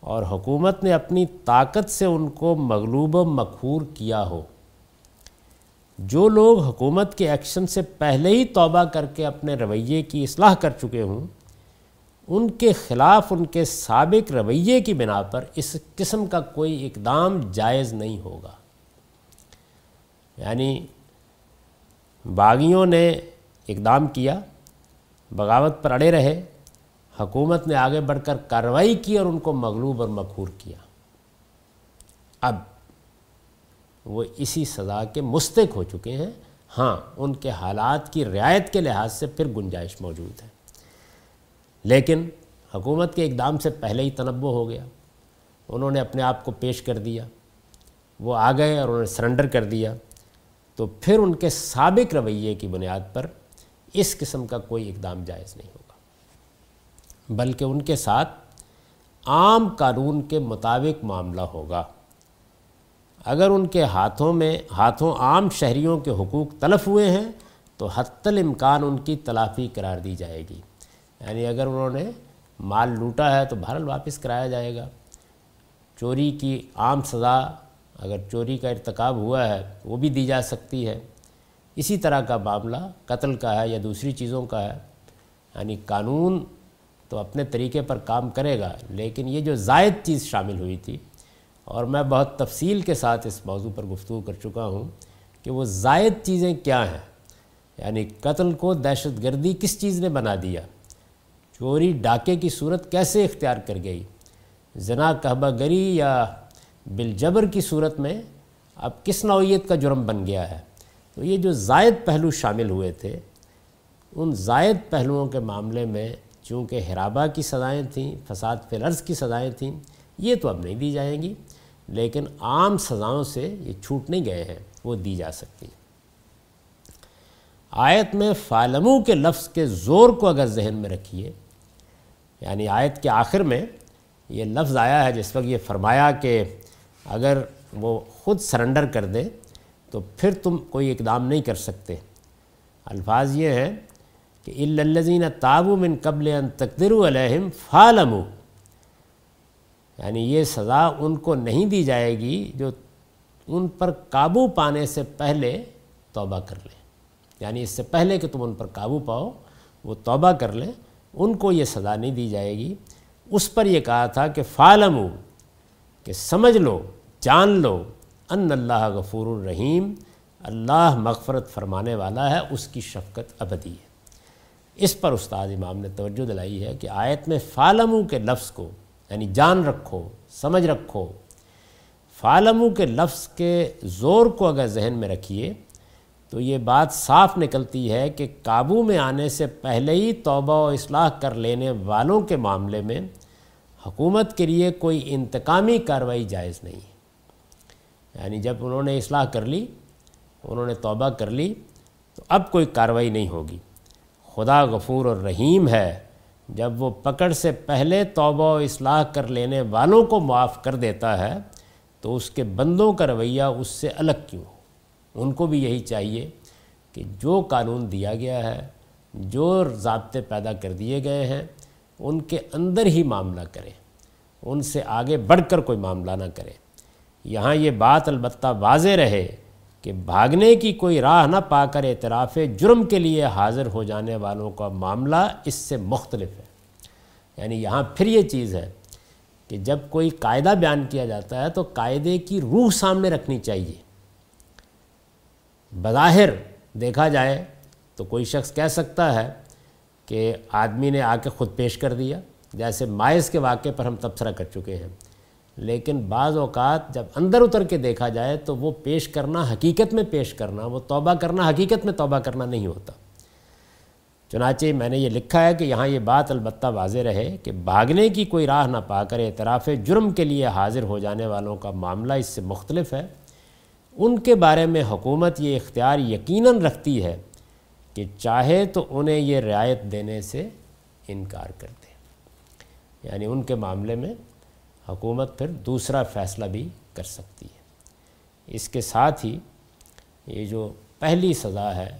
اور حکومت نے اپنی طاقت سے ان کو مغلوب و مخور کیا ہو۔ جو لوگ حکومت کے ایکشن سے پہلے ہی توبہ کر کے اپنے رویے کی اصلاح کر چکے ہوں ان کے خلاف، ان کے سابق رویے کی بنا پر اس قسم کا کوئی اقدام جائز نہیں ہوگا۔ یعنی باغیوں نے اقدام کیا، بغاوت پر اڑے رہے، حکومت نے آگے بڑھ کر کارروائی کی اور ان کو مغلوب اور مخور کیا۔ اب وہ اسی سزا کے مستق ہو چکے ہیں۔ ہاں ان کے حالات کی رعایت کے لحاظ سے پھر گنجائش موجود ہے۔ لیکن حکومت کے اقدام سے پہلے ہی تنوع ہو گیا۔ انہوں نے اپنے آپ کو پیش کر دیا۔ وہ آ گئے اور انہوں نے سرنڈر کر دیا۔ تو پھر ان کے سابق رویے کی بنیاد پر اس قسم کا کوئی اقدام جائز نہیں ہوگا۔ بلکہ ان کے ساتھ عام قانون کے مطابق معاملہ ہوگا۔ اگر ان کے ہاتھوں میں، ہاتھوں عام شہریوں کے حقوق تلف ہوئے ہیں، تو حتی الامکان ان کی تلافی قرار دی جائے گی۔ یعنی اگر انہوں نے مال لوٹا ہے تو بہرحال واپس کرایا جائے گا۔ چوری کی عام سزا اگر چوری کا ارتکاب ہوا ہے وہ بھی دی جا سکتی ہے۔ اسی طرح کا معاملہ قتل کا ہے یا دوسری چیزوں کا ہے۔ یعنی قانون تو اپنے طریقے پر کام کرے گا، لیکن یہ جو زائد چیز شامل ہوئی تھی، اور میں بہت تفصیل کے ساتھ اس موضوع پر گفتگو کر چکا ہوں کہ وہ زائد چیزیں کیا ہیں۔ یعنی قتل کو دہشت گردی کس چیز نے بنا دیا؟ چوری ڈاکے کی صورت کیسے اختیار کر گئی؟ زنا کہبہ گری یا بالجبر کی صورت میں اب کس نوعیت کا جرم بن گیا ہے؟ تو یہ جو زائد پہلو شامل ہوئے تھے، ان زائد پہلوؤں کے معاملے میں چونکہ حرابہ کی سزائیں تھیں، فساد فلرز کی سزائیں تھیں، یہ تو اب نہیں دی جائیں گی، لیکن عام سزاؤں سے یہ چھوٹ نہیں گئے ہیں، وہ دی جا سکتی۔ آیت میں فالمو کے لفظ کے زور کو اگر ذہن میں رکھیے یعنی آیت کے آخر میں یہ لفظ آیا ہے جس وقت یہ فرمایا کہ اگر وہ خود سرنڈر کر دے تو پھر تم کوئی اقدام نہیں کر سکتے۔ الفاظ یہ ہیں کہ الزین تابو من قبل ان تقدر علیہم فالمو یعنی یہ سزا ان کو نہیں دی جائے گی جو ان پر قابو پانے سے پہلے توبہ کر لیں۔ یعنی اس سے پہلے کہ تم ان پر قابو پاؤ، وہ توبہ کر لیں۔ ان کو یہ سزا نہیں دی جائے گی۔ اس پر یہ کہا تھا کہ فالمو کہ سمجھ لو، جان لو ان اللہ غفور الرحیم، اللہ مغفرت فرمانے والا ہے، اس کی شفقت ابدی ہے۔ اس پر استاد امام نے توجہ دلائی ہے کہ آیت میں فالمو کے لفظ کو یعنی جان رکھو، سمجھ رکھو فالمو کے لفظ کے زور کو اگر ذہن میں رکھیے تو یہ بات صاف نکلتی ہے کہ قابو میں آنے سے پہلے ہی توبہ و اصلاح کر لینے والوں کے معاملے میں حکومت کے لیے کوئی انتقامی کارروائی جائز نہیں ہے۔ یعنی جب انہوں نے اصلاح کر لی، انہوں نے توبہ کر لی، تو اب کوئی کارروائی نہیں ہوگی۔ خدا غفور اور رحیم ہے، جب وہ پکڑ سے پہلے توبہ و اصلاح کر لینے والوں کو معاف کر دیتا ہے، تو اس کے بندوں کا رویہ اس سے الگ کیوں؟ ان کو بھی یہی چاہیے کہ جو قانون دیا گیا ہے، جو ضابطے پیدا کر دیے گئے ہیں، ان کے اندر ہی معاملہ کریں۔ ان سے آگے بڑھ کر کوئی معاملہ نہ کرے یہاں یہ بات البتہ واضح رہے کہ بھاگنے کی کوئی راہ نہ پا کر اعتراف جرم کے لیے حاضر ہو جانے والوں کا معاملہ اس سے مختلف ہے۔ یعنی یہاں پھر یہ چیز ہے کہ جب کوئی قاعدہ بیان کیا جاتا ہے تو قاعدے کی روح سامنے رکھنی چاہیے۔ بظاہر دیکھا جائے تو کوئی شخص کہہ سکتا ہے کہ آدمی نے آ کے خود پیش کر دیا، جیسے مائز کے واقعے پر ہم تبصرہ کر چکے ہیں۔ لیکن بعض اوقات جب اندر اتر کے دیکھا جائے تو وہ پیش کرنا حقیقت میں پیش کرنا، وہ توبہ کرنا حقیقت میں توبہ کرنا نہیں ہوتا۔ چنانچہ میں نے یہ لکھا ہے کہ یہاں یہ بات البتہ واضح رہے کہ بھاگنے کی کوئی راہ نہ پا کر اعتراف جرم کے لیے حاضر ہو جانے والوں کا معاملہ اس سے مختلف ہے۔ ان کے بارے میں حکومت یہ اختیار یقیناً رکھتی ہے کہ چاہے تو انہیں یہ رعایت دینے سے انکار کر دے۔ یعنی ان کے معاملے میں حکومت پھر دوسرا فیصلہ بھی کر سکتی ہے۔ اس کے ساتھ ہی یہ جو پہلی سزا ہے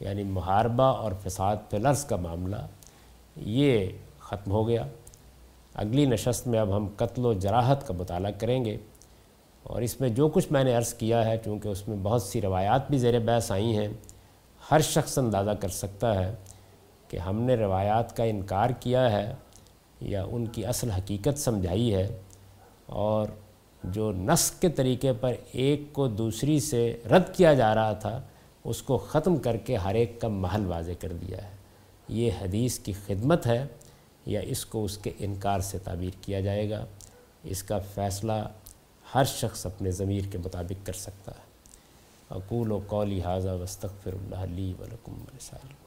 یعنی محاربہ اور فساد پلرس کا معاملہ، یہ ختم ہو گیا۔ اگلی نشست میں اب ہم قتل و جراحت کا مطالعہ کریں گے۔ اور اس میں جو کچھ میں نے عرض کیا ہے، چونکہ اس میں بہت سی روایات بھی زیر بحث آئی ہیں، ہر شخص اندازہ کر سکتا ہے کہ ہم نے روایات کا انکار کیا ہے یا ان کی اصل حقیقت سمجھائی ہے اور جو نسق کے طریقے پر ایک کو دوسری سے رد کیا جا رہا تھا، اس کو ختم کر کے ہر ایک کا محل واضح کر دیا ہے۔ یہ حدیث کی خدمت ہے یا اس کو اس کے انکار سے تعبیر کیا جائے گا؟ اس کا فیصلہ ہر شخص اپنے ضمیر کے مطابق کر سکتا ہے۔ اقول و قولی حاضہ وسطر اللہ علی ولکم السلام